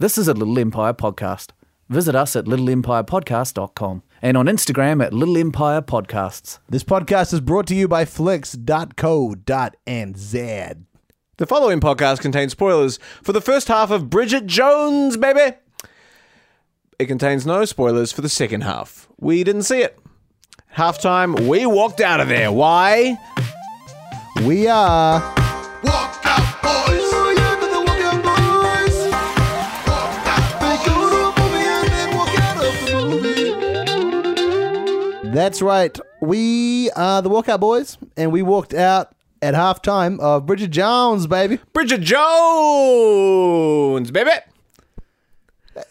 This is a Little Empire podcast. Visit us at littleempirepodcast.com and on Instagram at Little Empire Podcasts. This podcast is brought to you by Flicks.co.nz. The following podcast contains spoilers for the first half of Bridget Jones, baby. It contains no spoilers for the second half. We didn't see it. Halftime, we walked out of there. Why? We are. Walk That's right. We are the Walkout Boys, and we walked out at halftime of Bridget Jones, baby. Bridget Jones, baby.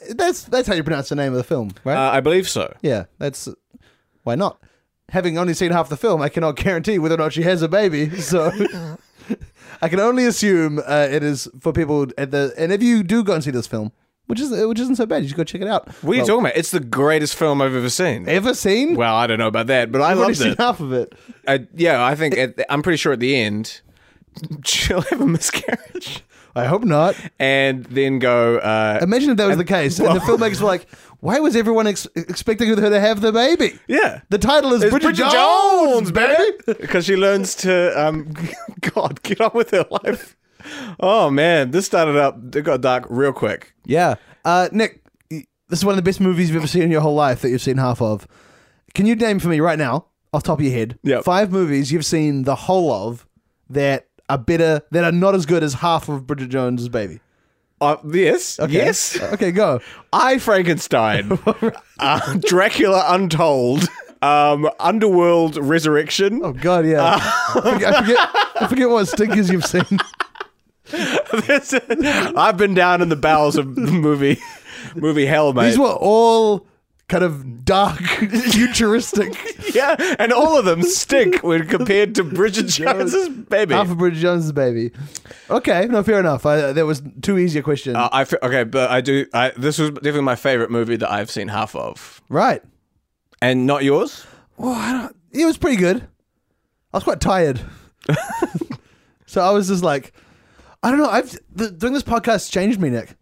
That's that's how you pronounce the name of the film, right? Uh, I believe so. yeah, that's why not. Having only seen half the film, I cannot guarantee whether or not she has a baby. So I can only assume uh, it is for people at the. And if you do go and see this film, which is which isn't so bad, you should go check it out. What are you Well, talking about? It's the greatest film I've ever seen. Ever seen? Well, I don't know about that, but I I've only loved seen it. half of it. Uh, yeah, I think at, I'm pretty sure at the end she'll have a miscarriage I hope not. and then go. Uh, Imagine if that was the case, and the filmmakers were like, "Why was everyone ex- expecting her to have the baby?" yeah, The title is It's Bridget, Bridget Jones, baby. because she learns to um, God get on with her life. Oh man, this started up. It got dark real quick. Yeah. Uh, Nick, this is one of the best movies you've ever seen in your whole life that you've seen half of. Can you name for me right now, off the top of your head, Yep. five movies you've seen the whole of that are better, that are not as good as half of Bridget Jones's Baby? Uh, yes, Okay. yes. Okay, go. I Frankenstein, uh, Dracula Untold, um, Underworld Resurrection. Oh God, yeah. I, forget, I, forget, I forget what stinkers you've seen. I've been down in the bowels of the movie, movie hell, mate. These were all kind of dark, futuristic. yeah, and all of them stink when compared to Bridget Jones's baby. Half of Bridget Jones's Baby. Okay, no, fair enough. I, that was too easy a question. Uh, I okay, but I do. I, this was definitely my favorite movie that I've seen half of, right. and not yours. Well, I don't. It was pretty good. I was quite tired, so I was just like, I don't know. I've the, doing this podcast changed me, Nick.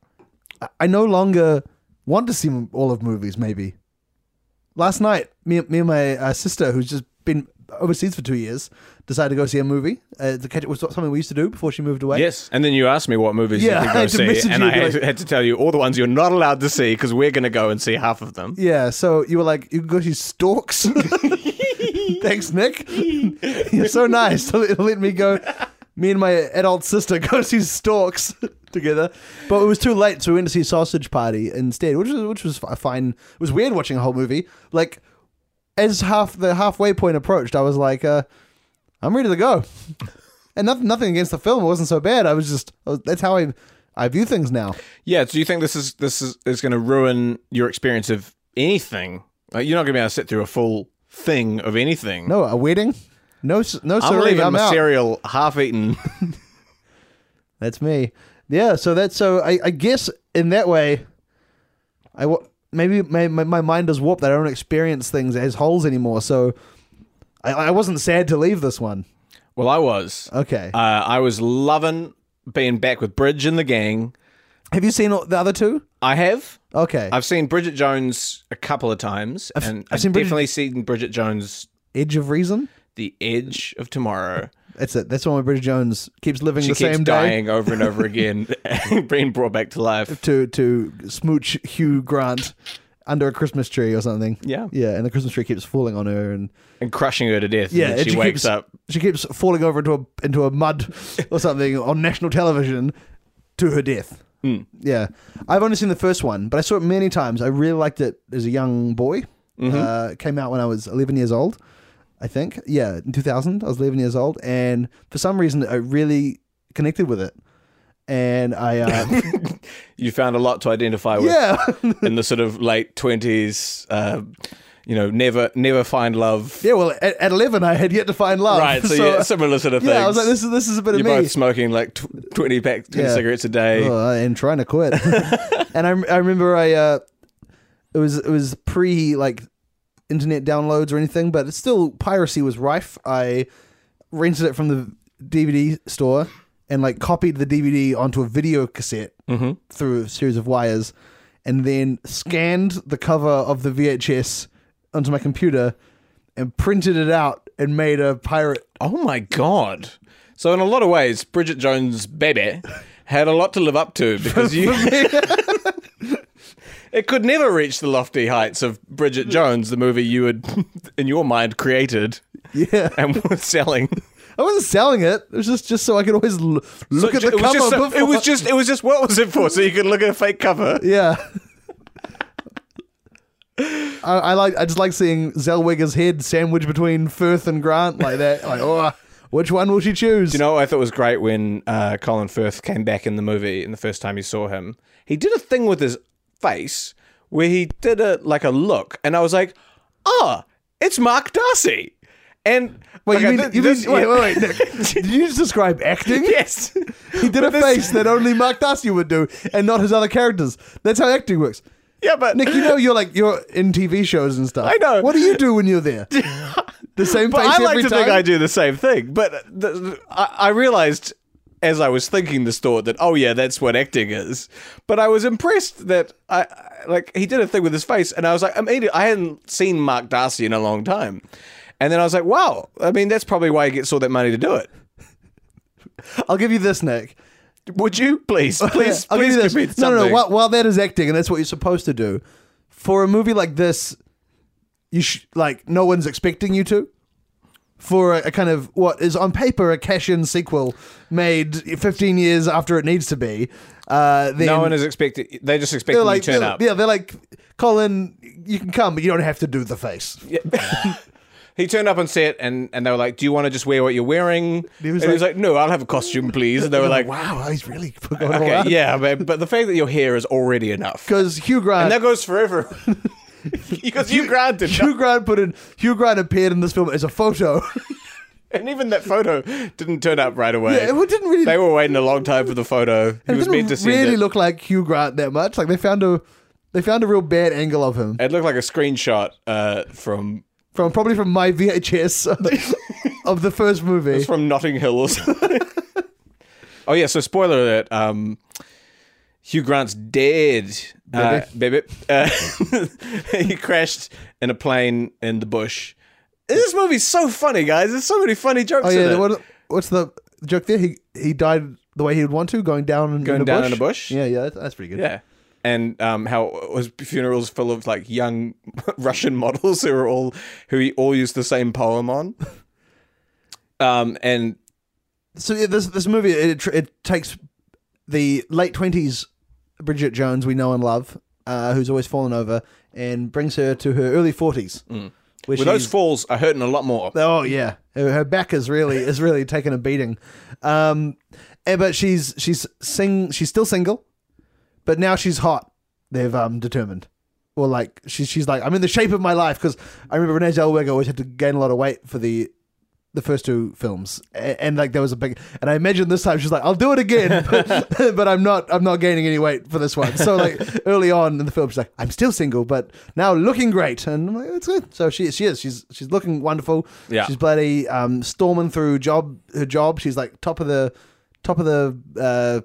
I, I no longer want to see all of movies. Maybe last night, me, me and my uh, sister, who's just been overseas for two years, decided to go see a movie. Uh, to catch it was something we used to do before she moved away. Yes, and then you asked me what movies Yeah, you could go see, and I had, like- had to tell you all the ones you're not allowed to see because we're going to go and see half of them. Yeah, so you were like, you can go see Storks. Thanks, Nick. You're so nice to let me go. Me and my adult sister go see Storks together, but it was too late, so we went to see Sausage Party instead, which was which was fine. It was weird watching a whole movie. Like as half the halfway point approached, I was like, uh, I'm ready to go. And nothing, nothing against the film. It wasn't so bad. I was just I was, that's how I I view things now. Yeah. So you think this is this is, is going to ruin your experience of anything? Like, you're not going to be able to sit through a full thing of anything. No, a wedding. No, no, I'm sorry, leaving I'm my out. cereal half eaten. That's me. Yeah. So that's so. I, I guess in that way, I maybe my, my my mind is warped. that I don't experience things as wholes anymore. So I, I wasn't sad to leave this one. well, I was. Okay. Uh, I was loving being back with Bridge and the gang. Have you seen the other two? I have. Okay. I've seen Bridget Jones a couple of times, and I've I've, seen Bridget- definitely seen Bridget Jones, Edge of Reason. The Edge of Tomorrow. That's it. That's why Bridget Jones keeps living She the keeps same day dying over and over again, being brought back to life. to to smooch Hugh Grant under a Christmas tree or something. Yeah. Yeah, and the Christmas tree keeps falling on her and and crushing her to death. Yeah, and she, she wakes keeps- up. she keeps falling over into a into a mud or something on national television to her death. Hmm. Yeah, I've only seen the first one, but I saw it many times. I really liked it as a young boy. Mm-hmm. Uh, it came out when I was 11 years old, I think. Yeah, in 2000, I was 11 years old, and for some reason, I really connected with it. And I, uh, You found a lot to identify with yeah, in the sort of late twenties. Uh, you know, never, never find love. yeah. Well, at, at 11, I had yet to find love. Right. So, yeah, similar sort of things. yeah, I was like, this is this is a bit You're of me. You both smoking like tw- twenty packs, twenty Yeah. cigarettes a day. Oh, and trying to quit. and I, I remember I uh, it was it was pre like internet downloads or anything, but it's still piracy was rife. I rented it from the DVD store and like copied the DVD onto a video cassette Mm-hmm. through a series of wires, and then scanned the cover of the VHS onto my computer and printed it out and made a pirate. Oh my god! So in a lot of ways, Bridget Jones' baby had a lot to live up to because you. it could never reach the lofty heights of Bridget Jones, the movie you had, in your mind, created Yeah, and was selling. I wasn't selling it. It was just just so I could always l- look So at the it was cover. just so- it was just. It was just. What was it for? So you could look at a fake cover. Yeah. I, I like. I just like seeing Zellweger's head sandwiched between Firth and Grant like that. Like, oh, which one will she choose? You know, what I thought was great when uh, Colin Firth came back in the movie, and the first time you saw him, he did a thing with his face where he did a like a look, and I was like, "Ah, it's Mark Darcy." And wait, you mean, thi- you this- mean wait, wait, wait, Nick. Did you just describe acting? yes, He did a this- face that only Mark Darcy would do, and not his other characters. That's how acting works. yeah, but Nick, you know you're like you're in TV shows and stuff. I know. What do you do when you're there? The same But face I like every to time. think I do the same thing. But I, I realized as I was thinking this thought that oh yeah, that's what acting is. But I was impressed that I like he did a thing with his face, and I was like, I mean, I hadn't seen Mark Darcy in a long time, and then I was like, wow, I mean, that's probably why he gets all that money to do it. I'll give you this, Nick. Would you please, please, I'll give please you give this. me no, no, no. While, while that is acting, and that's what you're supposed to do, for a movie like this, you sh- like no one's expecting you to. For a, a kind of what is on paper a cash-in sequel made 15 years after it needs to be, uh, then no one is expecting. They just expect you like, to turn up. yeah, they're like, Colin, you can come, but you don't have to do the face. He turned up on set and, and they were like, Do you want to just wear what you're wearing? He was and he was like- like, No, I'll have a costume, please. And they were like, wow, he's really Okay, yeah, but, but the fact that your hair is already enough. Because Hugh Grant, And that goes forever. because you granted. Hugh Grant put in Hugh Grant appeared in this film as a photo. And even that photo didn't turn up right away. yeah, it didn't really. they were waiting a long time for the photo. He it was didn't meant to send really it. look like Hugh Grant that much. Like they found a, they found a real bad angle of him it looked like a screenshot uh, from from probably from my VHS of the, of the first movie. it's from Notting Hill or something. oh yeah, so spoiler alert. Um, Hugh Grant's dead. Uh, baby. Uh, he crashed in a plane in the bush. This movie's so funny, guys. There's so many funny jokes Oh in yeah, what, what's the joke there? He he died the way he would want to, going down in, Going in a down bush. in a bush? Yeah, yeah, that's, that's pretty good. Yeah. And um, how his funeral's full of like young Russian models who are all who all use the same poem on. Um, and So yeah, this this movie it it takes the late twenties Bridget Jones we know and love, uh, who's always fallen over, and brings her to her early forties. Mm. where those falls are hurting a lot more. Oh yeah, her, her back is really is really taking a beating. Um, eh, but she's she's sing she's still single, but now she's hot. They've um determined. Well, like she's she's like I'm in the shape of my life because I remember Renee Zellweger always had to gain a lot of weight for the the first two films, A- and, like there was a big. And I imagine this time she's like I'll do it again, but, but I'm not I'm not gaining any weight for this one. So like early on in the film, she's like I'm still single, but now looking great, and I'm like "That's good. So she she is she's she's looking wonderful. Yeah. she's bloody um, storming through job her job. She's like top of the top of the. Uh,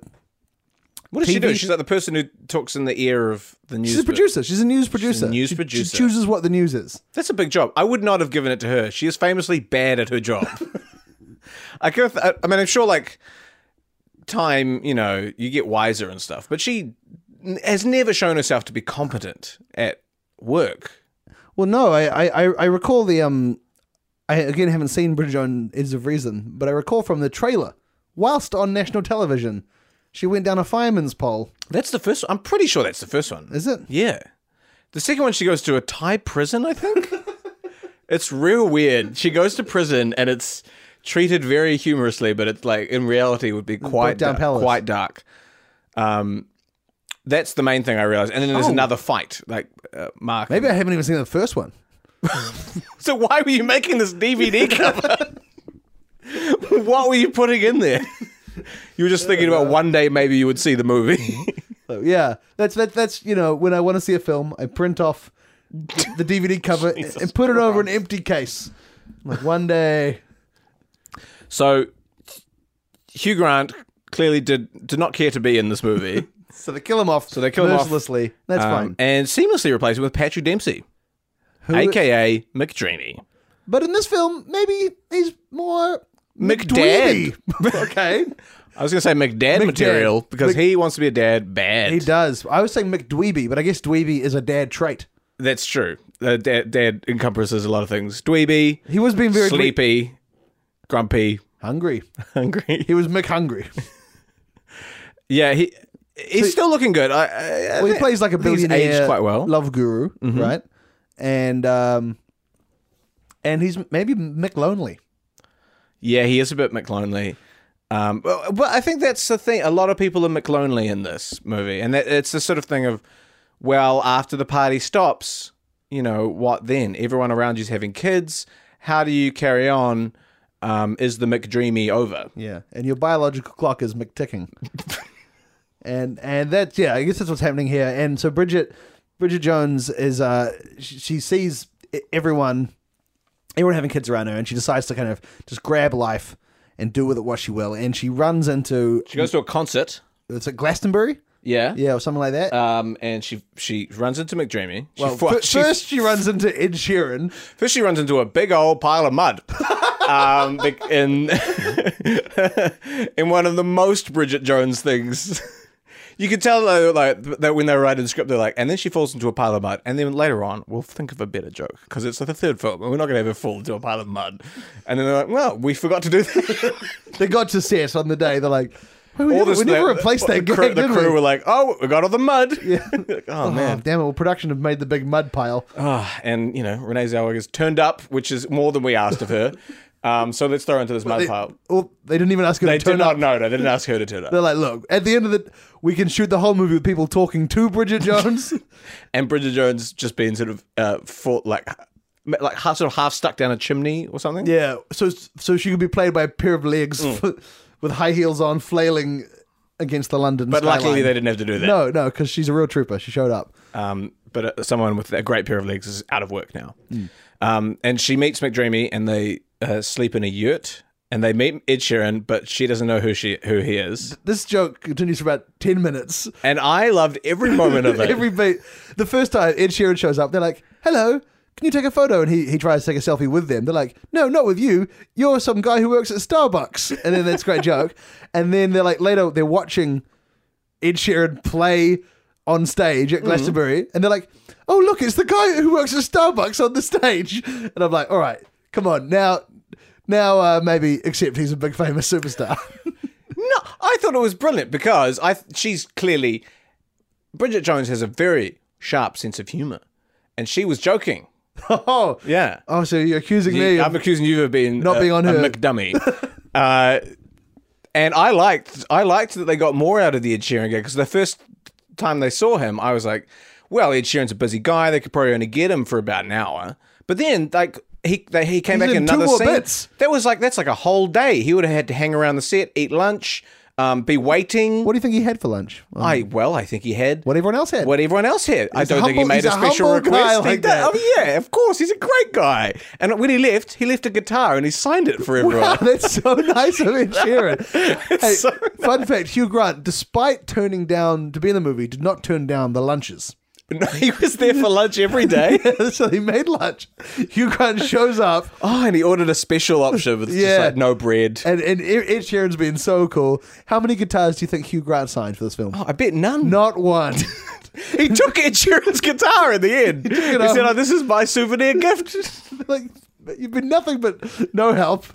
What does she do? She's like the person who talks in the ear of the news. she's a producer. She's a news producer. news She- producer. She chooses what the news is. That's a big job. I would not have given it to her. She is famously bad at her job. I. Th- I mean, I'm sure like time, you know, you get wiser and stuff, but she has never shown herself to be competent at work. Well, no, I I, I- I recall the um, I again haven't seen Bridget on Edge of Reason, but I recall from the trailer, whilst on national television, she went down a fireman's pole. That's the first. I'm pretty sure that's the first one. Is it? Yeah. The second one, she goes to a Thai prison, I think. it's real weird. She goes to prison and it's treated very humorously, but it's like in reality would be quite dark, palace. quite dark. Um, that's the main thing I realized. And then there's Oh. another fight, like uh, Mark. Maybe I haven't even seen the first one. So why were you making this DVD cover? what were you putting in there? You were just thinking about one day maybe you would see the movie. So yeah, that's that, that's you know when I want to see a film, I print off the DVD cover and, put it over an empty case. Like one day, So Hugh Grant clearly did did not care to be in this movie. So they kill him off. So they kill him off. mercilessly. That's Um, fine. And seamlessly replace him with Patrick Dempsey, Who- aka McDreamy. But in this film, maybe he's more McDad. McDweeby. okay. I was going to say McDad McDad. material because Mc- he wants to be a dad bad. He does. I was saying McDweeby, but I guess dweeby is a dad trait. That's true. Uh, dad, dad encompasses a lot of things. Dweeby, He was being very sleepy, grumpy, hungry. hungry. He was McHungry. Yeah, he he's still looking good. I, I, well, he plays like a billionaire aged quite well. Mm-hmm. love guru, right? And um, and he's maybe McLonely. Yeah, he is a bit McLonely. Um, but, but I think that's the thing. A lot of people are McLonely in this movie, and that, it's the sort of thing of, well, after the party stops, you know, what then? Everyone around you's having kids. How do you carry on? Um, is the McDreamy over? Yeah, and your biological clock is McTicking. and and that's yeah, I guess that's what's happening here. And so Bridget Bridget Jones is uh she, she sees everyone everyone having kids around her, and she decides to kind of just grab life and do with it what she will. And she runs into She goes to a concert. it's at Glastonbury, Yeah. yeah, or something like that. Um, and she she runs into McDreamy. She, well, fir- she- first she runs into Ed Sheeran. First, she runs into a big old pile of mud. um, in in one of the most Bridget Jones things. You can tell though, like that when they were writing the script, they're like, and then she falls into a pile of mud, and then later on, we'll think of a better joke because it's like the third film, and we're not going to have her fall into a pile of mud. And then they're like, well, we forgot to do that. They got to set on the day. They're like, "Well, we, never, this- we never the- replaced that the crew, gag, the crew we?" were like, oh, we got all the mud. Yeah. oh Oh, man. damn it! Well, production have made the big mud pile. Ah, and you know, Renee Zellweger's turned up, which is more than we asked of her. Um, so let's throw into this mud They, pile. well, they didn't even ask her They to turn did not up. know. They didn't ask her to turn up. They're like, look, at the end of the, we can shoot the whole movie with people talking to Bridget Jones. and Bridget Jones just being sort of uh, like like half, sort of half stuck down a chimney or something. yeah, so so she could be played by a pair of legs Mm. with high heels on, flailing against the London. but luckily they didn't have to do that. No, no, because she's a real trooper. She showed up. Um, but uh, someone with a great pair of legs is out of work now. Hmm. Um, and she meets McDreamy, and they uh, sleep in a yurt. And they meet Ed Sheeran, but she doesn't know who she who he is. This joke continues for about ten minutes. And I loved every moment of it. Every beat. The first time Ed Sheeran shows up, they're like, "Hello, can you take a photo?" And he he tries to take a selfie with them. They're like, "No, not with you. You're some guy who works at Starbucks." And then that's a great joke. And then they're like, later they're watching Ed Sheeran play on stage at Glastonbury, and they're like, "Oh, look, it's the guy who works at Starbucks on the stage." And I'm like, "All right, come on now." Now, uh, maybe except he's a big famous superstar. No, I thought it was brilliant because I she's clearly Bridget Jones has a very sharp sense of humor, and she was joking. oh, Yeah, oh, so you're accusing me? I'm accusing you of being Not a, being on a her. McDummy. uh, and I liked I liked that they got more out of the Ed Sheeran gig because the first time they saw him, I was like, well, Ed Sheeran's a busy guy. They could probably only get him for about an hour. But then, like. He, they, he came He's back in another scene. bits. That was like that's like a whole day. He would have had to hang around the set, eat lunch, um, be waiting. what do you think he had for lunch? Well, I well, I think he had what everyone else had. what everyone else had. I He's a don't think he made a a special request. like did- that. Oh yeah, of course, he's a great guy. And when he left, he left a guitar and he signed it for everyone. Wow, that's so nice of Ed Sheeran. hey, so fun fact: Hugh Grant, despite turning down to be in the movie, did not turn down the lunches. No, he was there for lunch every day. so he made lunch. Hugh Grant shows up, Oh, and he ordered a special option with Yeah. just like no bread. and and Ed Sheeran's been so cool. How many guitars do you think Hugh Grant signed for this film? Oh, I bet none. Not one. He took Ed Sheeran's guitar in the end. He, it said, "Oh, this is my souvenir gift." like you've been nothing but no help.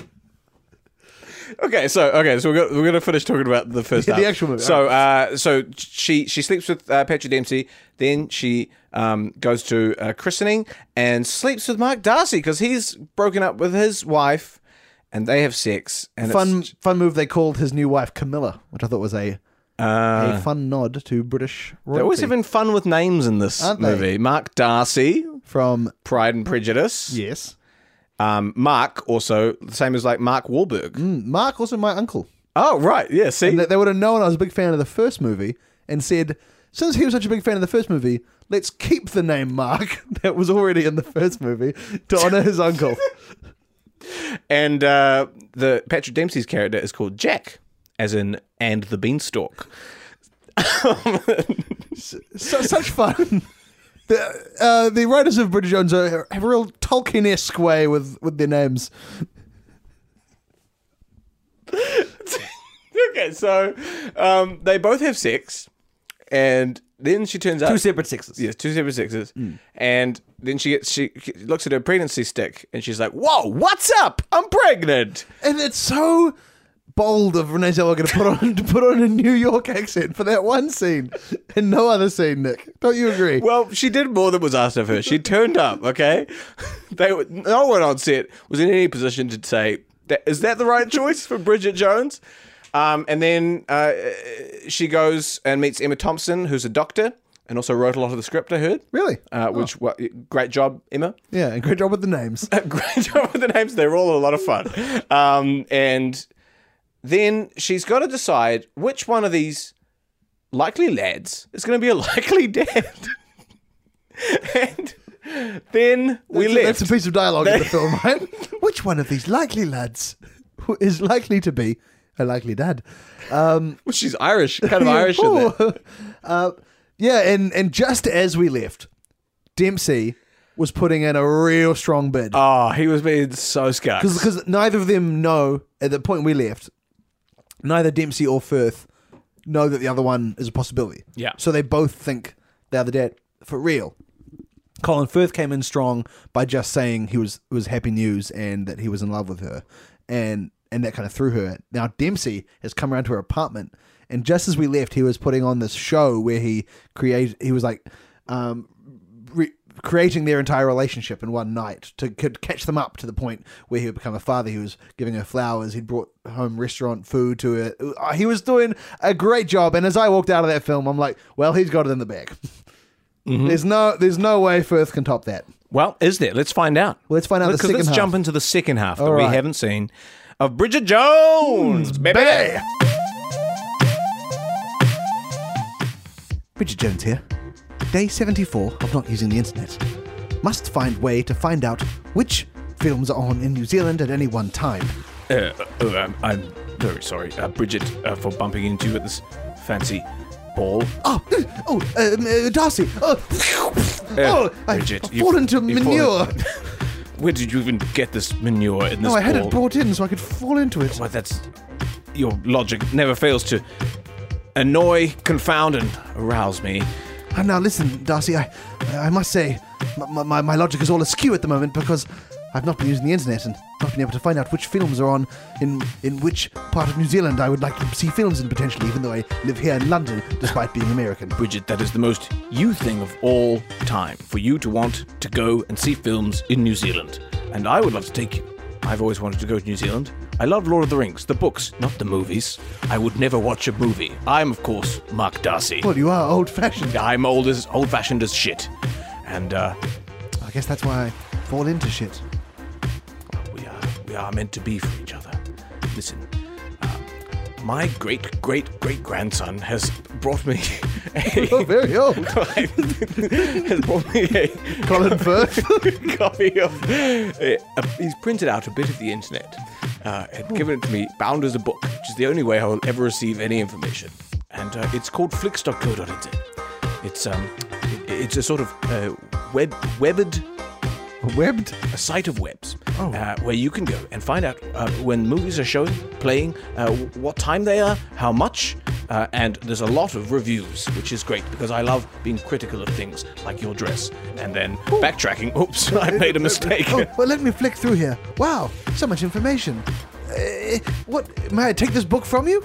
Okay, so okay, so we're gonna, we're gonna finish talking about the first Yeah, the actual movie. So, uh, so she she sleeps with uh, Patrick Dempsey, then she um, goes to a christening and sleeps with Mark Darcy because he's broken up with his wife, and they have sex. And Fun it's, fun move. They called his new wife Camilla, which I thought was a uh, a fun nod to British they're always having fun with names in this movie. Mark Darcy, from Pride and Prejudice. yes. Um, Mark also the same as like Mark Wahlberg. Mm, Mark also my uncle. Oh right, yeah. See, And they, they would have known I was a big fan of the first movie and said, since he was such a big fan of the first movie, let's keep the name Mark that was already in the first movie to honor his uncle. And uh, the Patrick Dempsey's character is called Jack, as in and the beanstalk. so, such fun. The, uh, the writers of Bridget Jones are, have a real Tolkien-esque way with, with their names. okay, so um, they both have sex, and then she turns out Two separate sexes. Yes, two separate sexes. And then she gets she looks at her pregnancy stick and she's like, "Whoa, what's up? I'm pregnant." And it's so bold of Renee Zellweger to put on to put on a New York accent for that one scene and no other scene. Nick, don't you agree? Well, she did more than was asked of her. She turned up. Okay, they were- no one on set was in any position to say, that, "Is that the right choice for Bridget Jones?" Um, and then uh, she goes and meets Emma Thompson, who's a doctor and also wrote a lot of the script. I heard. Really? Uh, which what, great job, Emma. yeah, and great job with the names. Great job with the names. They're all a lot of fun. Um, and then she's got to decide which one of these likely lads is going to be a likely dad. and then we That's left. That's a piece of dialogue in the film, right? Which one of these likely lads is likely to be a likely dad? Um, Well, she's Irish, kind of Irish in there. uh, yeah, and and just as we left, Dempsey was putting in a real strong bid Oh, he was being so scarce. because neither of them know at the point we left. Neither Dempsey or Firth know that the other one is a possibility. Yeah. So they both think the other dad for real. Colin Firth came in strong by just saying he was it was happy news and that he was in love with her, and and that kind of threw her. Now Dempsey has come around to her apartment, and just as we left, he was putting on this show where he created. He was like. Um, re- creating their entire relationship in one night to could catch them up to the point where he would become a father. He was giving her flowers. He'd brought home restaurant food to her. Uh, He was doing a great job. And as I walked out of that film, I'm like, well, he's got it in the bag. There's no, there's no way Firth can top that. Well, is there? Let's find out. Well, let's find out the Because second let's half. jump into the second half that All we haven't seen of Bridget Jones, baby. Baby! Bridget Jones here. Day 74 of not using the internet. Must find way to find out which films are on in New Zealand at any one time. Uh, uh, I'm, I'm very sorry, uh, Bridget, uh, for bumping into you at this fancy ball. Oh, oh, um, uh, Darcy. Oh, oh I Bridget, I've fallen into manure. fallen- Where did you even get this manure in this No, I had ball? it brought in so I could fall into it. Well, that's your logic never fails to annoy, confound, and arouse me. And now listen, Darcy, I, I must say, my, my, my logic is all askew at the moment because I've not been using the internet and not been able to find out which films are on in in which part of New Zealand I would like to see films in potentially, even though I live here in London, despite being American. Bridget, that is the most you thing of all time for you to want to go and see films in New Zealand. And I would love to take you. I've always wanted to go to New Zealand. I love Lord of the Rings, the books, not the movies. I would never watch a movie. I'm, of course, Mark Darcy. Well, you are old-fashioned. I'm old as old fashioned as shit. And uh, I guess that's why I fall into shit. we are we are meant to be for each other. Listen, uh, my great great great grandson has brought me a, Oh, very old. has brought me a Colin Firth. copy of. Uh, uh, he's printed out a bit of the internet uh, and given it to me, bound as a book, which is the only way I will ever receive any information. And uh, it's called flicks.co.nz. It's um, it- it's a sort of uh, web webbed Webbed. a site of webs Oh. uh, where you can go and find out uh, when movies are showing, playing, uh, what time they are, how much, uh, and there's a lot of reviews, which is great because I love being critical of things like your dress and then backtracking. Oops, I made a mistake. Oh, well, let me flick through here. Wow, so much information. Uh, what? May I take this book from you?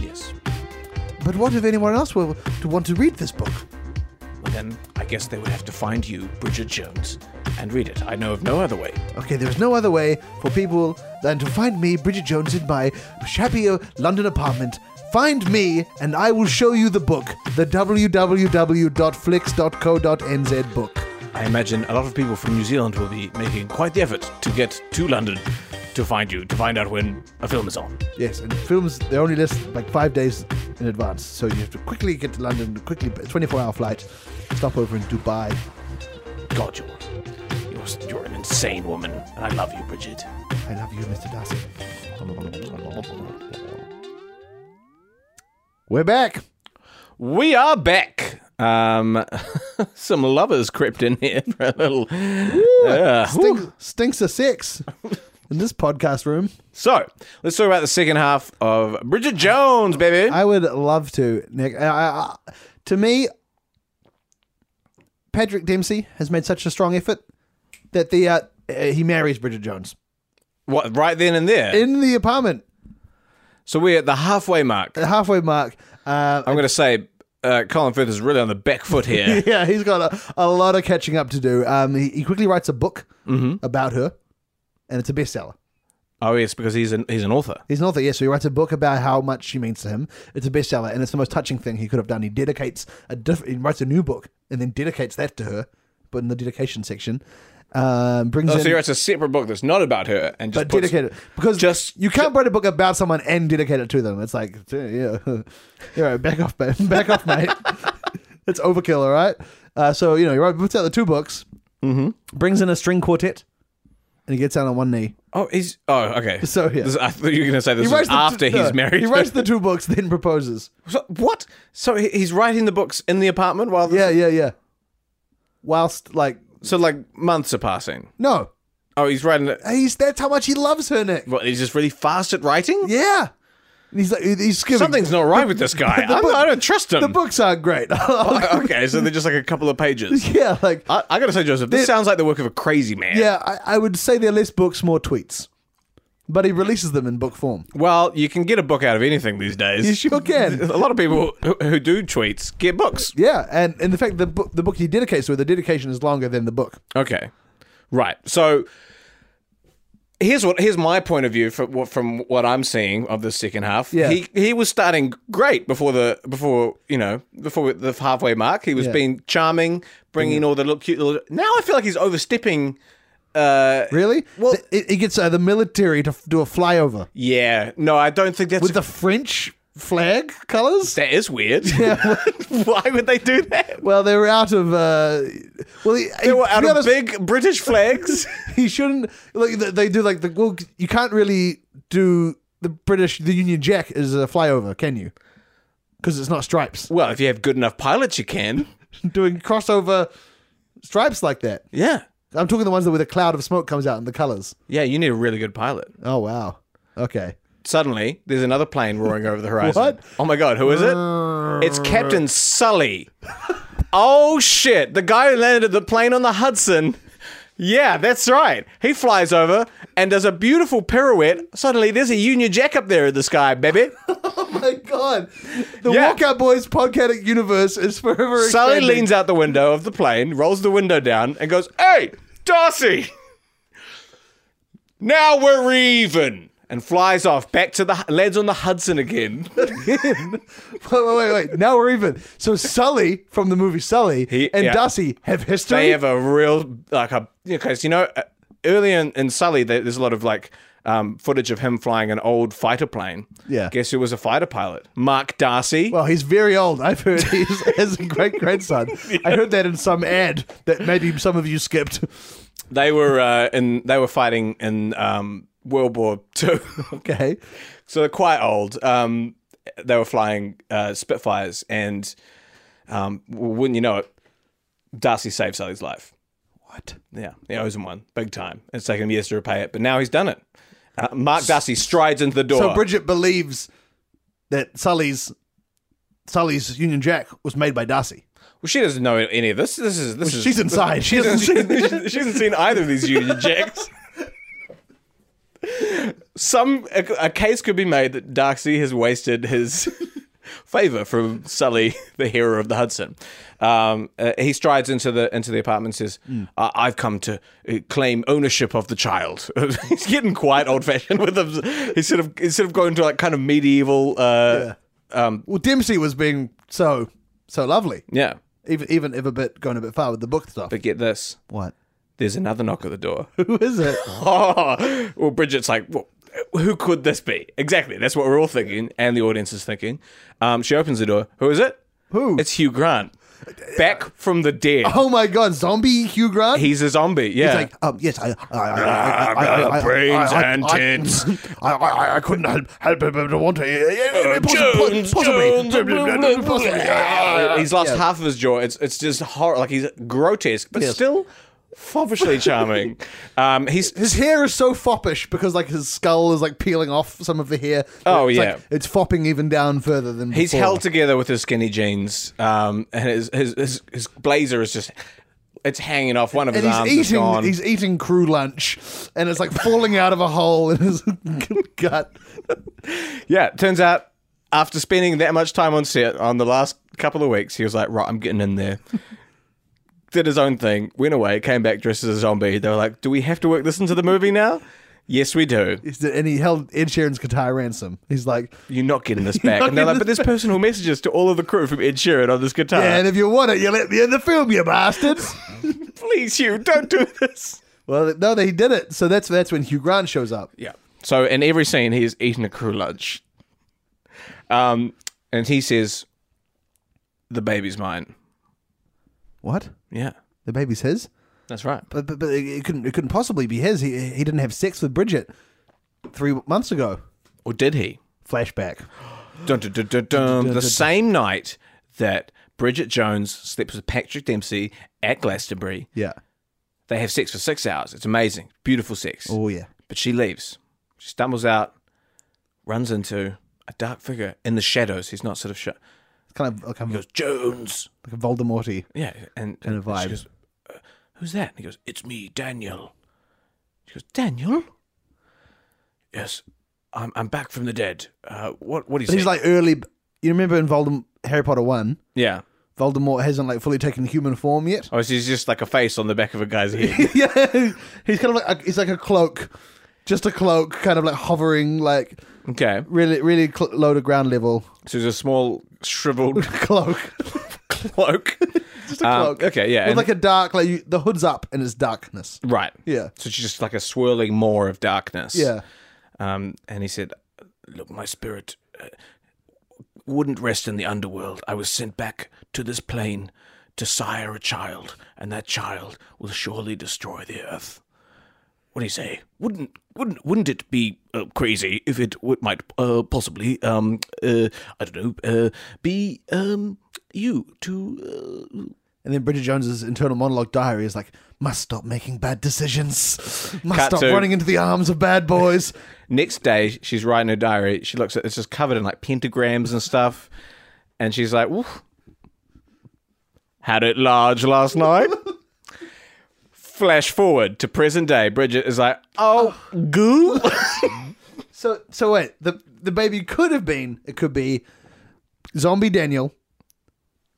yes. But what if anyone else were to want to read this book? Well, then I guess they would have to find you, Bridget Jones, and read it. I know of no other way. Okay, there's no other way for people than to find me, Bridget Jones, in my shabby uh, London apartment. Find me, and I will show you the book, the www.flicks.co.nz book. I imagine a lot of people from New Zealand will be making quite the effort to get to London to find you, to find out when a film is on. Yes, and films they only list like five days in advance, so you have to quickly get to London, quickly 24-hour flight, stop over in Dubai. God, you're, you're You're, an insane woman, and I love you, Bridget. I love you, Mr. Darcy. We're back. We are back. Um, some lovers crept in here for a little. Uh, whew. Stink, stinks of sex in this podcast room. So let's talk about the second half of Bridget Jones, baby. I would love to, Nick. I, I, I- to me, Patrick Dempsey has made such a strong effort that the uh, uh, he marries Bridget Jones what? Right then and there. in the apartment, so we're at the halfway mark. the halfway mark. Uh, I'm going to say uh, Colin Firth is really on the back foot here. yeah, he's got a, a lot of catching up to do. Um, he, he quickly writes a book about her, and it's a bestseller. oh yes, because he's an he's an author. He's an author, yes. So he writes a book about how much she means to him. It's a bestseller, and it's the most touching thing he could have done. He dedicates a diff- he writes a new book and then dedicates that to her, but in the dedication section, um, brings Oh, in so he writes a separate book that's not about her and just but puts, dedicated because just- you can't write a book about someone and dedicate it to them. It's like yeah, yeah, back off, mate. back off, mate. it's overkill, all right. Uh, so you know he writes puts out the two books, mm-hmm. brings in a string quartet, and he gets down on one knee. Oh, he's oh okay. So, yeah. This- I thought you were going to say this He was writes the after two- he's no, married. He writes the two books, then proposes. So- what? So he's writing the books in the apartment while this, Yeah, yeah, yeah. Whilst like So like months are passing. no, Oh, he's writing it. he's that's how much he loves her, Nick. What? He's just really fast at writing. Yeah, and he's like he's skimming. Something's not right with this guy. I'm, book- I don't trust him. The books aren't great. Oh, okay, so they're just like a couple of pages. yeah, like I, I got to say, Joseph, this sounds like the work of a crazy man. yeah, I, I would say they're less books, more tweets. But he releases them in book form. Well, you can get a book out of anything these days. You sure can. A lot of people who, who do tweets get books. Yeah, and and the fact the book the book he dedicates to the dedication is longer than the book. Okay, right. So here's what here's my point of view from what from what I'm seeing of the second half. Yeah. he he was starting great before the before you know before the halfway mark. He was Yeah. being charming, bringing all the little cute little. Now I feel like he's overstepping. Uh, Really? Well- it, it gets uh, the military to f- do a flyover yeah, no, I don't think that's with the French flag colors. that is weird. Why would they do that? Well, they were out of. Uh, well, he, They were out of big British flags. He shouldn't. Like they- they do like the. Well, you can't really do the British the Union Jack is a flyover, can you? Because it's not stripes. well, if you have good enough pilots, you can. Doing crossover stripes like that. Yeah, I'm talking the ones that where the cloud of smoke comes out in the colors. yeah. You need a really good pilot. Oh wow. Okay. Suddenly, there's another plane roaring over the horizon. What? Oh my god, who is it? It's Captain Sully. oh shit, the guy who landed the plane on the Hudson. Yeah, that's right. He flies over and does a beautiful pirouette. Suddenly, there's a Union Jack up there in the sky, baby. Oh my god. The Yeah. Walkout Boys podcast universe is forever Sully expanding. leans out the window of the plane, rolls the window down, and goes, Hey, Darcy! Now we're even! And flies off back to the lands on the Hudson again. wait, wait, wait, wait. Now we're even. So Sully from the movie Sully He- and yeah. Dusty have history. they have a real like a because you know uh, early in, in Sully there- there's a lot of like um, footage of him flying an old fighter plane. Yeah. guess who was a fighter pilot? Mark Darcy. Well, he's very old. I've heard he's has a great grandson. I heard that in some ad that maybe some of you skipped. they were uh, in they were fighting in um, World War Two, Okay. so they're quite old. Um, they were flying uh, Spitfires, and um, wouldn't you know it, Darcy saved Sully's life. What? Yeah, he owes him one big time. It's taken him years to repay it, but now he's done it. Uh, Mark Darcy strides into the door. So Bridget believes that Sully's Sully's Union Jack was made by Darcy. Well, she doesn't know any of this. This is this is. She's inside. She hasn't, seen, she hasn't seen either of these Union Jacks. Some a, a case could be made that Darcy has wasted his favor from Sully, the hero of the Hudson. Um, uh, he strides into the into the apartment and says, I- "I've come to uh, claim ownership of the child." he's getting quite old fashioned with him. He's sort of instead of going to like kind of medieval. Uh, um, Well, Dempsey was being so so lovely. yeah, Even even if a bit going a bit far with the book stuff. but get this. what? There's another knock at the door. Who is it? Oh, well, Bridget's like, well, who could this be? Exactly. That's what we're all thinking, and the audience is thinking. Um, she opens the door. Who is it? Who? It's Hugh Grant. back from the dead. Oh my god, zombie Hugh Grant. He's a zombie. Yeah. He's like, um, yes, I, I, I, I, I, I, I, brains I, I, and I- tits. I, I, I couldn't help, help but to want to. Jones, Jones, he's lost half of his jaw. It's it's just horror. Like he's grotesque, but still foppishly charming. um, he's His hair is so foppish because like his skull is like peeling off some of the hair. Oh, It's yeah. like, it's fopping even down further than he's before. held together with his skinny jeans, um, and his, his his his blazer is just it's hanging off one of his and arms. he's eating he's eating crew lunch and it's like falling out of a hole in his gut. Yeah, turns out after spending that much time on set on the last couple of weeks, he was like, right, I'm getting in there. Did his own thing, went away, came back dressed as a zombie. They were like, do we have to work this into the movie now? Yes, we do. And he held Ed Sheeran's guitar ransom. He's like, You're not getting this back. not And they're like, but there's personal messages to all of the crew from Ed Sheeran on this guitar. yeah, and if you want it, you let me in the film, you bastards. Please, Hugh, don't do this. well, no, he did it. So that's that's when Hugh Grant shows up. Yeah. So in every scene, he's eating a crew lunch. Um, and he says, the baby's mine. What? Yeah, The baby's his? that's right. But but, but it couldn't it couldn't possibly be his. He he didn't have sex with Bridget three months ago. Or did he? Flashback. Dun, dun, dun, dun, dun. The same night that Bridget Jones sleeps with Patrick Dempsey at Glastonbury, Yeah. they have sex for six hours. It's amazing. Beautiful sex. Oh yeah. But she leaves. She stumbles out, runs into a dark figure in the shadows. He's not sort of shut. Kind of like a, He goes, Jones. like a Voldemorty. Yeah. And, Kind of and she vibe. goes, uh, Who's that? And he goes, It's me, Daniel. She goes, Daniel? Yes. I'm, I'm back from the dead. Uh, what what do you he's like early. You remember in Voldem- Harry Potter one, yeah. Voldemort hasn't like fully taken human form yet. Oh, so he's just like a face on the back of a guy's head. yeah, he's kind of like a, he's like a cloak, just a cloak, kind of like hovering, like okay. really really cl- low to ground level So it's a small shriveled cloak, cloak. just a Um, cloak. okay, yeah, with and- like a dark like you, the hood's up and it's darkness. right. Yeah, So it's just like a swirling more of darkness. yeah. Um, and he said, Look, my spirit uh, wouldn't rest in the underworld. I was sent back to this plane to sire a child, and that child will surely destroy the earth. What do you say? Wouldn't wouldn't wouldn't it be uh, crazy if it would might uh, possibly um uh, I don't know uh, be um you to uh, And then Bridget Jones's internal monologue diary is like, must stop making bad decisions, must Cut stop to- running into the arms of bad boys. Next day, she's writing her diary. She looks at it's just covered in like pentagrams and stuff, and she's like, "Oof, had it large last night." Flash forward to present day. Bridget is like, "Oh, goo." So so wait, the the baby could have been it could be zombie Daniel,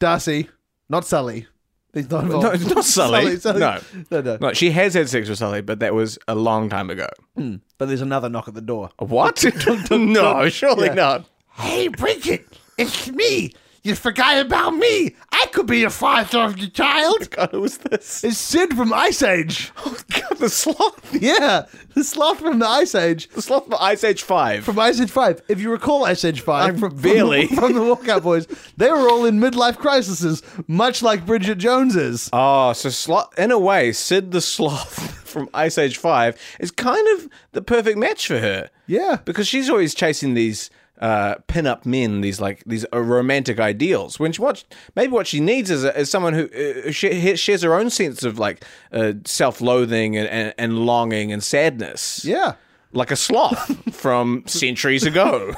Darcy, not Sully. He's not involved. no, it's not Sully. No. no, no, no, she has had sex with Sully, but that was a long time ago. Hmm. But there's another knock at the door. What? no, surely Yeah. not. Hey, Bridget, it's me. You forgot about me. I could be a father of your child. Oh God, who was this? It's Sid from Ice Age. Oh God, the sloth. Yeah, the sloth from the Ice Age. The sloth from Ice Age Five. From Ice Age 5. If you recall Ice Age 5, I'm from, barely. From, from the Walkout Boys, they were all in midlife crises, much like Bridget Jones is. Oh, so sloth. In a way, Sid the sloth from Ice Age Five is kind of the perfect match for her. Yeah. because she's always chasing these uh, pin-up men, these like these uh, romantic ideals. When she what maybe what she needs is, a, is someone who uh, sh- shares her own sense of like uh, self-loathing and, and, and longing and sadness. Yeah. like a sloth from centuries ago.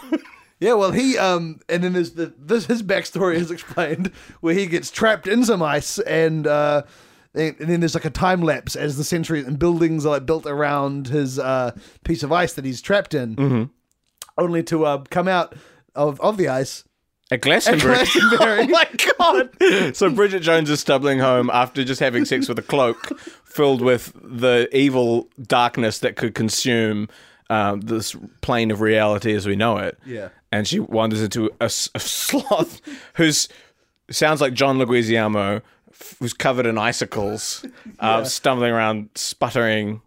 Yeah, well, he um, and then there's the this his backstory is explained where he gets trapped in some ice, and uh, and and then there's like a time lapse as the century and buildings are like built around his uh piece of ice that he's trapped in, mm-hmm. Only to uh come out of of the ice. At Glastonbury. At Glastonbury. oh my god! So Bridget Jones is stumbling home after just having sex with a cloak filled with the evil darkness that could consume um, this plane of reality as we know it. Yeah. And she wanders into a sloth who's sounds like John Leguizamo, f- who's covered in icicles, uh, stumbling around, sputtering.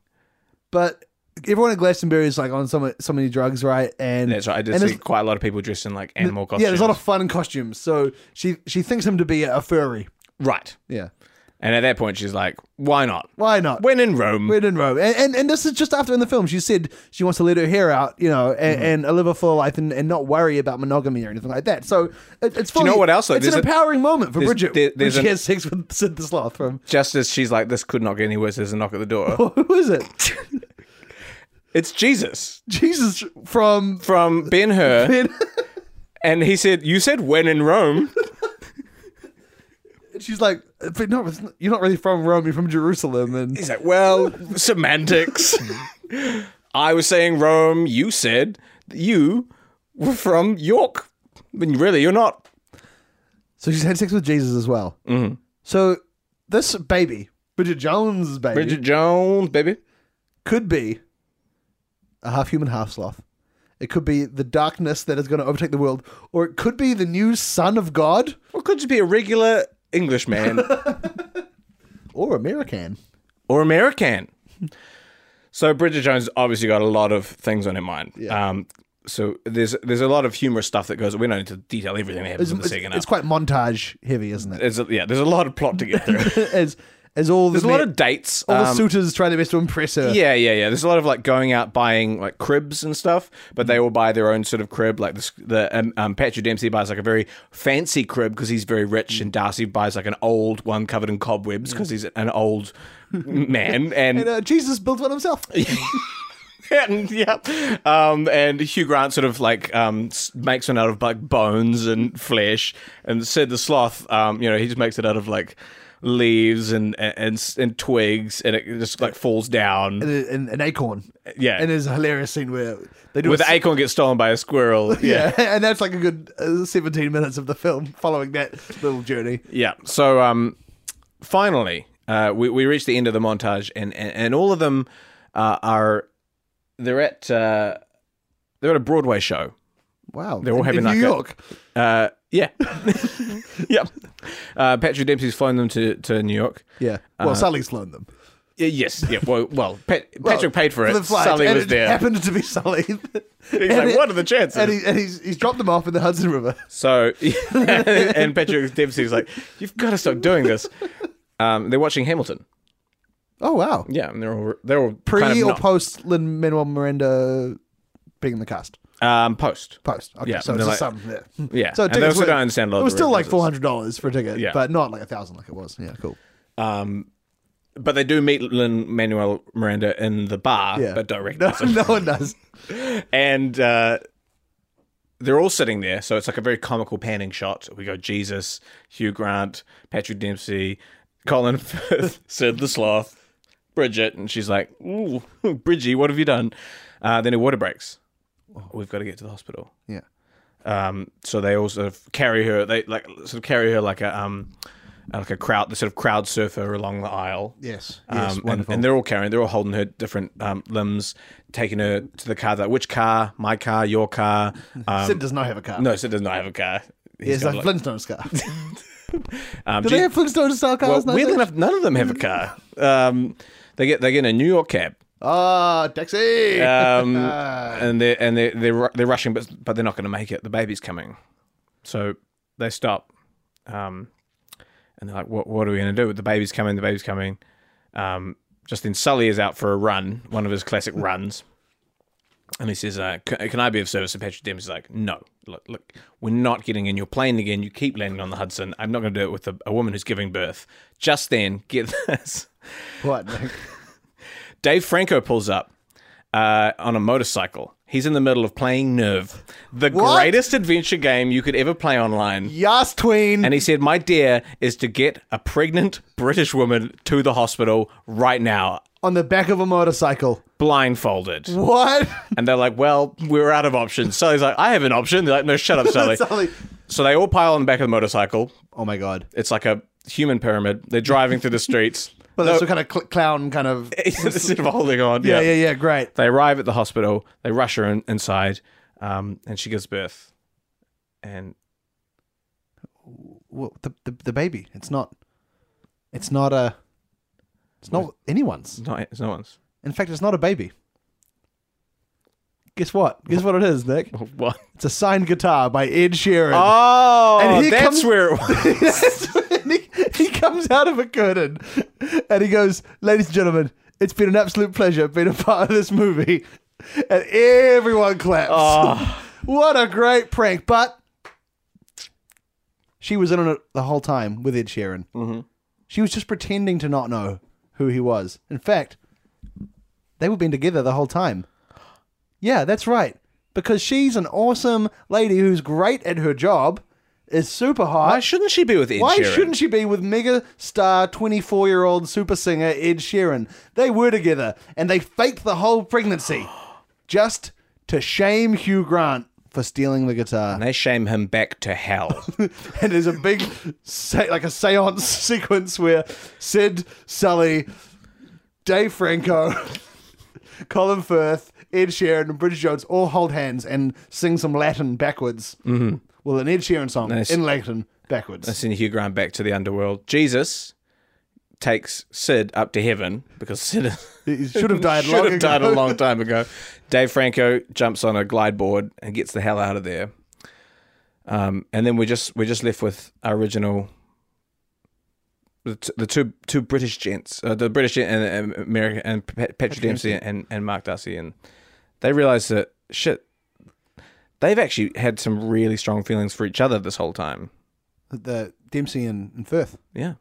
But everyone at Glastonbury is like on so so many drugs, right? And That's right. I did and see there's- quite a lot of people dressed in like animal costumes. Yeah, there's a lot of fun costumes. So she she thinks him to be a furry. Right. Yeah. And at that point, she's like, why not? Why not? When in Rome. When in Rome. And, and and this is just after in the film she said she wants to let her hair out, you know, and, Mm-hmm. and live a full life and, and not worry about monogamy or anything like that. So it, it's you know what else, though? It's an There's a- empowering moment for there's- Bridget there- when there's she an- has sex with Sid the Sloth from Just as she's like, this could not get any worse, there's a knock at the door. who is it? it's Jesus Jesus from from Ben Hur. and he said, You said when in Rome. She's like, but no, it's not- you're not really from Rome. You're from Jerusalem, and He's like, Well, semantics. I was saying Rome. You said that you were from York. But really, you're not. so she's had sex with Jesus as well. Mm-hmm. So this baby, Bridget Jones' baby, Bridget Jones, baby. could be a half human, half sloth. It could be the darkness that is going to overtake the world, or it could be the new son of God, Or could just be a regular Englishman or American. or American. So Bridget Jones obviously got a lot of things on her mind. Yeah. Um, so there's there's a lot of humorous stuff that goes. We don't need to detail everything that happens It's, in the it's, second it's quite montage heavy, isn't it? There's a, yeah, there's a lot of plot to get through. as as all There's the a lot of dates. all the um, suitors trying their best to impress her. yeah, yeah, yeah. There's a lot of like going out buying like cribs and stuff, but they all buy their own sort of crib. Like the the um, um, Patrick Dempsey buys like a very fancy crib because he's very rich, and Darcy buys like an old one covered in cobwebs because he's an old man. And, And uh, Jesus built one himself. and yeah, um, and Hugh Grant sort of like um, makes one out of like bones and flesh, and Sid the Sloth, um, you know, he just makes it out of like leaves and and and twigs, and it just like falls down. and and an acorn. Yeah. and there's a hilarious scene where they do With a the acorn gets stolen by a squirrel. Yeah, and that's like a good uh, 17 minutes of the film following that little journey. Yeah. So um, finally, uh, we we reach the end of the montage, and and, and all of them uh, are they're at uh, they're at a Broadway show. Wow, They're all in, having in like New a- York. Uh, yeah, yep. Uh, Patrick Dempsey's flown them to, to New York. Yeah, well, Sully's flown them. Y- Yes, yeah. Well, well, Pat, Well, Patrick paid for it. the flight, Sully and was it there. Happened to be Sully. He's And like, what are the chances? and, he, and he's he's dropped them off in the Hudson River. So, and Patrick Dempsey's like, "You've got to stop doing this." Um, they're watching Hamilton. Oh wow! Yeah, and they're all they're all Pre kind of or not- post Lin Manuel Miranda being in the cast. Um, post. Post. Okay, Yeah, so it's like- just some. Yeah. Yeah, So and they also were- don't understand a lot It was still like four hundred dollars for a ticket, Yeah. but not like a thousand like it was. Yeah, cool. Um, but they do meet Lin Manuel Miranda in the bar, Yeah, but don't no, recognize him. no one does. and uh, they're all sitting there. So it's like a very comical panning shot. We go Jesus, Hugh Grant, Patrick Dempsey, Colin Firth, Sid the Sloth, Bridget, and she's like, "Ooh, Bridgie, what have you done?" Uh, then her water breaks. We've got to get to the hospital. Yeah. Um, so they all sort of carry her. They like sort of carry her like a um, like a crowd, the sort of crowd surfer along the aisle. Yes. Um, Yes. and, wonderful. and they're all carrying, they're all holding her different um, limbs, taking her to the car. Like, which car? My car? Your car? Um, Sid does not have a car. no, Sid does not have a car. He's He has got, a like- Flintstones car. um, Do they have Flintstones style well, cars? weirdly nowadays? enough, none of them have a car. Um, they get they get a New York cab, Ah, taxi. um, and they and they they're they're rushing, but but they're not going to make it. The baby's coming, so they stop, um, and they're like, "What what are we going to do? The baby's coming. The baby's coming." Um, just then, Sully is out for a run, one of his classic runs, and he says, uh, "Can can I be of service?" And Patrick Dempsey's like, "No, look, look, we're not getting in your plane again. You keep landing on the Hudson. I'm not going to do it with a, a woman who's giving birth." Just then, get this. what? Dave Franco pulls up uh, on a motorcycle. He's in the middle of playing Nerve, the What? greatest adventure game you could ever play online. Yas tween. And he said, My dare is to get a pregnant British woman to the hospital right now, on the back of a motorcycle. blindfolded. What? And they're like, Well, we're out of options. Sully's like, I have an option. They're like, No, shut up, Sully. Sully. so they all pile on the back of the motorcycle. Oh my god. It's like a human pyramid. They're driving through the streets. But that's the kind of cl- clown kind of. Instead of holding on. Yeah, yeah, yeah. Great. They arrive at the hospital. They rush her in, inside, um, and she gives birth. And Well, the, the the baby. It's not. It's not a. It's not anyone's. it's not, it's no one's. In fact, it's not a baby. Guess what? Guess what it is, Nick? What? It's a signed guitar by Ed Sheeran. Oh, And that's comes- where it was. he, comes out of a curtain and he goes, Ladies and gentlemen, it's been an absolute pleasure being a part of this movie. And everyone claps. what a great prank. But she was in on it the whole time with Ed Sheeran. Mm-hmm. She was just pretending to not know who he was. In fact, they were been together the whole time. Yeah, that's right. Because she's an awesome lady who's great at her job, is super hot. Why shouldn't she be with Ed Why Sheeran? shouldn't she be with mega star 24 year old super singer Ed Sheeran? They were together and they faked the whole pregnancy just to shame Hugh Grant for stealing the guitar. And they shame him back to hell. And there's a big, se- like a seance sequence where Sid, Sully, Dave Franco, Colin Firth, Ed Sheeran, and Bridget Jones all hold hands and sing some Latin backwards. Mm-hmm. Well, an Ed Sheeran song Nice. in Latin backwards. They send Hugh Grant back to the underworld. Jesus takes Sid up to heaven because Sid He should have died should long have died a long time ago. Dave Franco jumps on a glide board and gets the hell out of there. Um, and then we just we're just left with our original. The, t- the two two British gents, uh, the British gent and uh, American and Pa- Patrick Dempsey and, and Mark Darcy, and they realize that shit, they've actually had some really strong feelings for each other this whole time. the Dempsey and, and Firth. Yeah,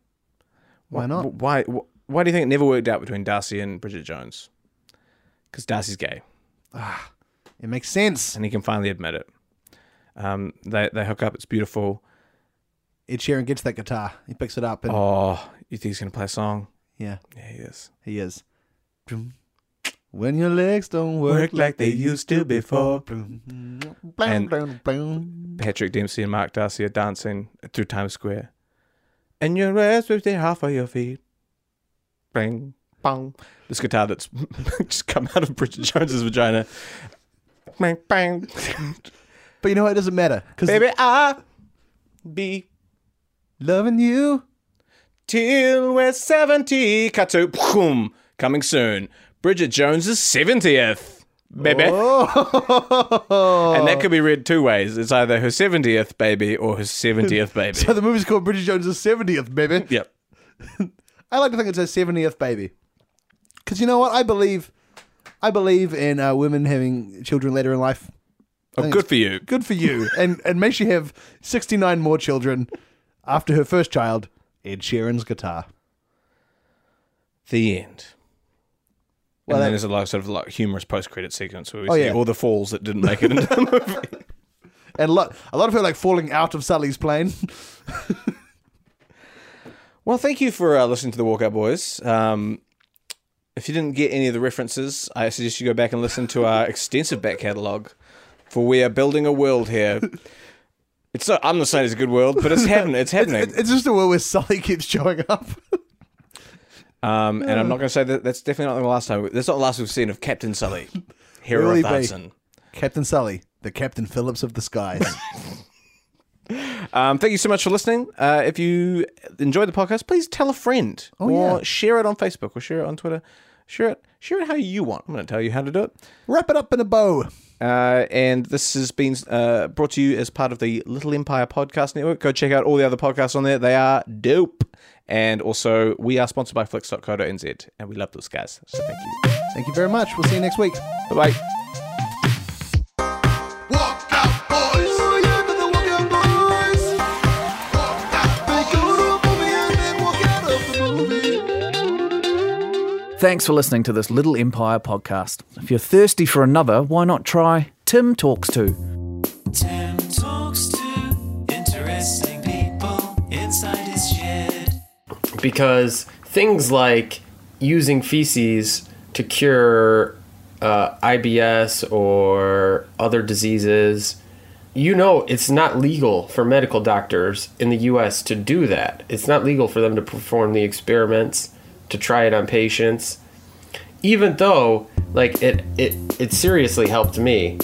Why not? Wh- Why? Why do you think it never worked out between Darcy and Bridget Jones? Because Darcy's gay, Ah, It makes sense. and he can finally admit it. Um, they they hook up. It's beautiful. Ed Sheeran gets that guitar. He picks it up and Oh, you think he's gonna play a song? yeah, Yeah, he is. he is. When your legs don't work, Work like they used to before. And Patrick Dempsey and Mark Darcy are dancing through Times Square, and your rest with the half of your feet. Bang, bang. This guitar that's just come out of Bridget Jones's vagina. Bang, bang. but you know what? It doesn't matter because Baby, I be loving you. till we're 70. Cut to boom. Coming soon. Bridget Jones's 70th. Baby. Oh, And that could be read two ways. It's either her 70th baby or her 70th baby. so the movie's called Bridget Jones' seventieth baby. yep. I like to think it's her seventieth baby, because you know what? I believe, I believe in uh, women having children later in life. Oh, good for you. Good for you, and and may she have sixty nine more children after her first child, Ed Sheeran's guitar. The end. Well, and then there's a like, sort of like humorous post-credit sequence where we Oh, see yeah. all the falls that didn't make it into the movie. And a lot, a lot of her like falling out of Sully's plane. Well, thank you for uh, listening to the Walkout Boys. Um, if you didn't get any of the references, I suggest you go back and listen to our extensive back catalogue, for we are building a world here. It's not, I'm not saying it's a good world, but it's happening. It's happening. It- it's just a world where Sully keeps showing up. Um, and I'm not going to say that that's definitely not the last time. That's not the last we've seen of Captain Sully, hero Will of? Hudson. Captain Sully, the Captain Phillips of the skies. Um, thank you so much for listening. Uh, if you enjoyed the podcast, please tell a friend or Oh, yeah. share it on Facebook or share it on Twitter. Share it. Share it how you want. I'm going to tell you how to do it. Wrap it up in a bow. Uh, and this has been uh, brought to you as part of the Little Empire Podcast Network. Go check out all the other podcasts on there. They are dope. And also, we are sponsored by Flicks.co.nz, and we love those guys. So thank you. Thank you very much. We'll see you next week. Bye bye. Thanks for listening to this Little Empire podcast. If you're thirsty for another, why not try Tim Talks To? Tim talks to interesting people inside his shed. because things like using feces to cure uh, IBS or other diseases, you know, it's not legal for medical doctors in the U.S. to do that. It's not legal for them to perform the experiments, to try it on patients, even though like it it it seriously helped me.